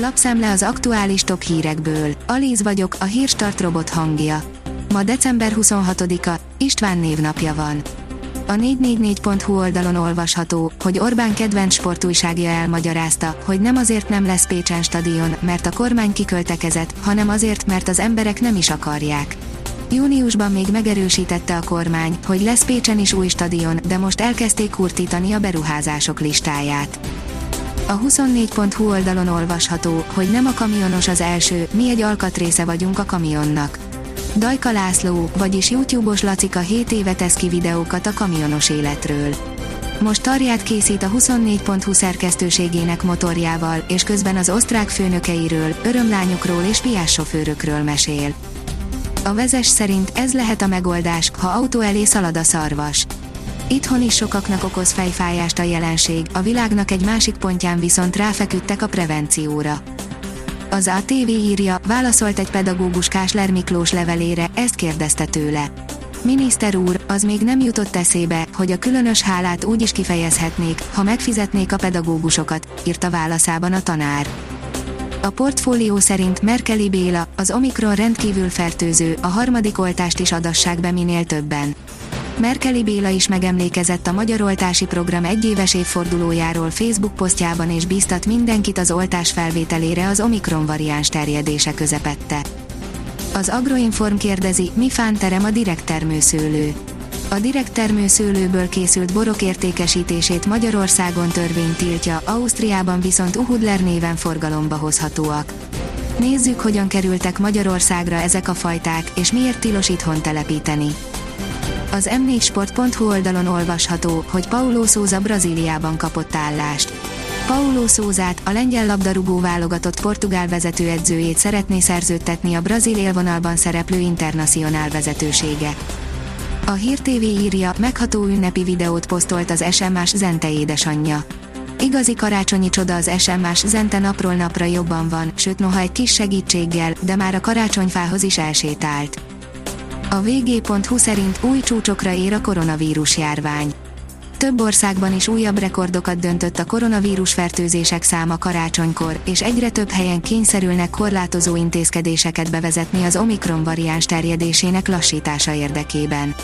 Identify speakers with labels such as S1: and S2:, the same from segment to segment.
S1: Lapszemle az aktuális top hírekből. Alíz vagyok, a hírstart robot hangja. Ma december 26-a, István névnapja van. A 444.hu oldalon olvasható, hogy Orbán kedvenc sportújságja elmagyarázta, hogy nem azért nem lesz Pécsen stadion, mert a kormány kiköltekezett, hanem azért, mert az emberek nem is akarják. Júniusban még megerősítette a kormány, hogy lesz Pécsen is új stadion, de most elkezdték kurtítani a beruházások listáját. A 24.hu oldalon olvasható, hogy nem a kamionos az első, mi egy alkatrésze vagyunk a kamionnak. Dajka László, vagyis YouTube-os Lacika 7 éve tesz ki videókat a kamionos életről. Most tarját készít a 24.hu szerkesztőségének motorjával, és közben az osztrák főnökeiről, örömlányokról és piássofőrökről mesél. A vezes szerint ez lehet a megoldás, ha autó elé szalad a szarvas. Itthon is sokaknak okoz fejfájást a jelenség, a világnak egy másik pontján viszont ráfeküdtek a prevencióra. Az ATV írja, válaszolt egy pedagógus Kásler Miklós levelére, ezt kérdezte tőle. Miniszter úr, az még nem jutott eszébe, hogy a különös hálát úgy is kifejezhetnék, ha megfizetnék a pedagógusokat, írta válaszában a tanár. A portfólió szerint Merkeli Béla, az Omikron rendkívül fertőző, a harmadik oltást is adassák be minél többen. Merkeli Béla is megemlékezett a Magyar Oltási Program egyéves évfordulójáról Facebook posztjában és bíztat mindenkit az oltás felvételére az Omikron variáns terjedése közepette. Az Agroinform kérdezi, mi fánterem a direkt termőszőlő. A direkt termőszőlőből készült borok értékesítését Magyarországon törvény tiltja, Ausztriában viszont Uhudler néven forgalomba hozhatóak. Nézzük, hogyan kerültek Magyarországra ezek a fajták, és miért tilos itthon telepíteni. Az m4sport.hu oldalon olvasható, hogy Paulo Souza Brazíliában kapott állást. Paulo Souzát, a lengyel labdarúgó válogatott portugál vezetőedzőjét szeretné szerződtetni a brazil élvonalban szereplő internacionál vezetősége. A Hír TV írja, megható ünnepi videót posztolt az SMS Zente édesanyja. Igazi karácsonyi csoda az SMS Zente napról napra jobban van, sőt noha egy kis segítséggel, de már a karácsonyfához is elsétált. A vg.hu szerint új csúcsokra ér a koronavírus járvány. Több országban is újabb rekordokat döntött a koronavírus fertőzések száma karácsonykor, és egyre több helyen kényszerülnek korlátozó intézkedéseket bevezetni az Omikron variáns terjedésének lassítása érdekében.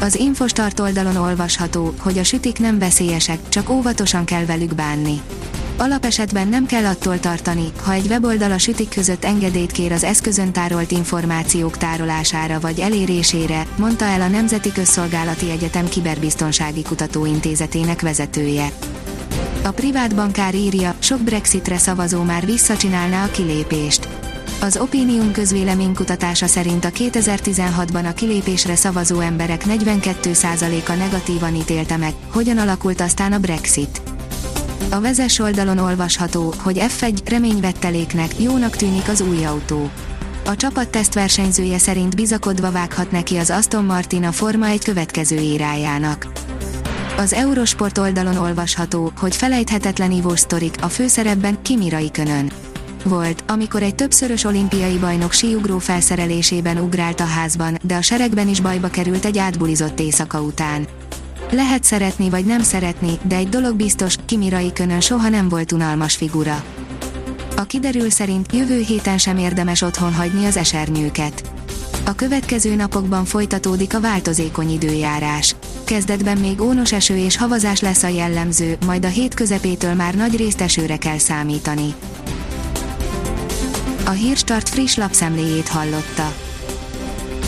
S1: Az Infostart oldalon olvasható, hogy a sütik nem veszélyesek, csak óvatosan kell velük bánni. Alapesetben nem kell attól tartani, ha egy weboldal a sütik között engedélyt kér az eszközön tárolt információk tárolására vagy elérésére, mondta el a Nemzeti Közszolgálati Egyetem Kiberbiztonsági Kutatóintézetének vezetője. A privát bankár írja, sok Brexitre szavazó már visszacsinálná a kilépést. Az Opinium közvéleménykutatása szerint a 2016-ban a kilépésre szavazó emberek 42%-a negatívan ítélte meg, hogyan alakult aztán a Brexit. A vezes oldalon olvasható, hogy F1 reményvetteléknek jónak tűnik az új autó. A csapat tesztversenyzője szerint bizakodva vághat neki az Aston Martin a Forma egy következő érájának. Az Eurosport oldalon olvasható, hogy felejthetetlen ivós sztorik a főszerepben Kimi Raikkonen. Volt, amikor egy többszörös olimpiai bajnok síugró felszerelésében ugrált a házban, de a seregben is bajba került egy átbulizott éjszaka után. Lehet szeretni vagy nem szeretni, de egy dolog biztos, Kimi Raikkonen soha nem volt unalmas figura. A kiderül szerint jövő héten sem érdemes otthon hagyni az esernyőket. A következő napokban folytatódik a változékony időjárás. Kezdetben még ónos eső és havazás lesz a jellemző, majd a hét közepétől már nagy részt esőre kell számítani. A Hírstart friss lapszemléjét hallotta.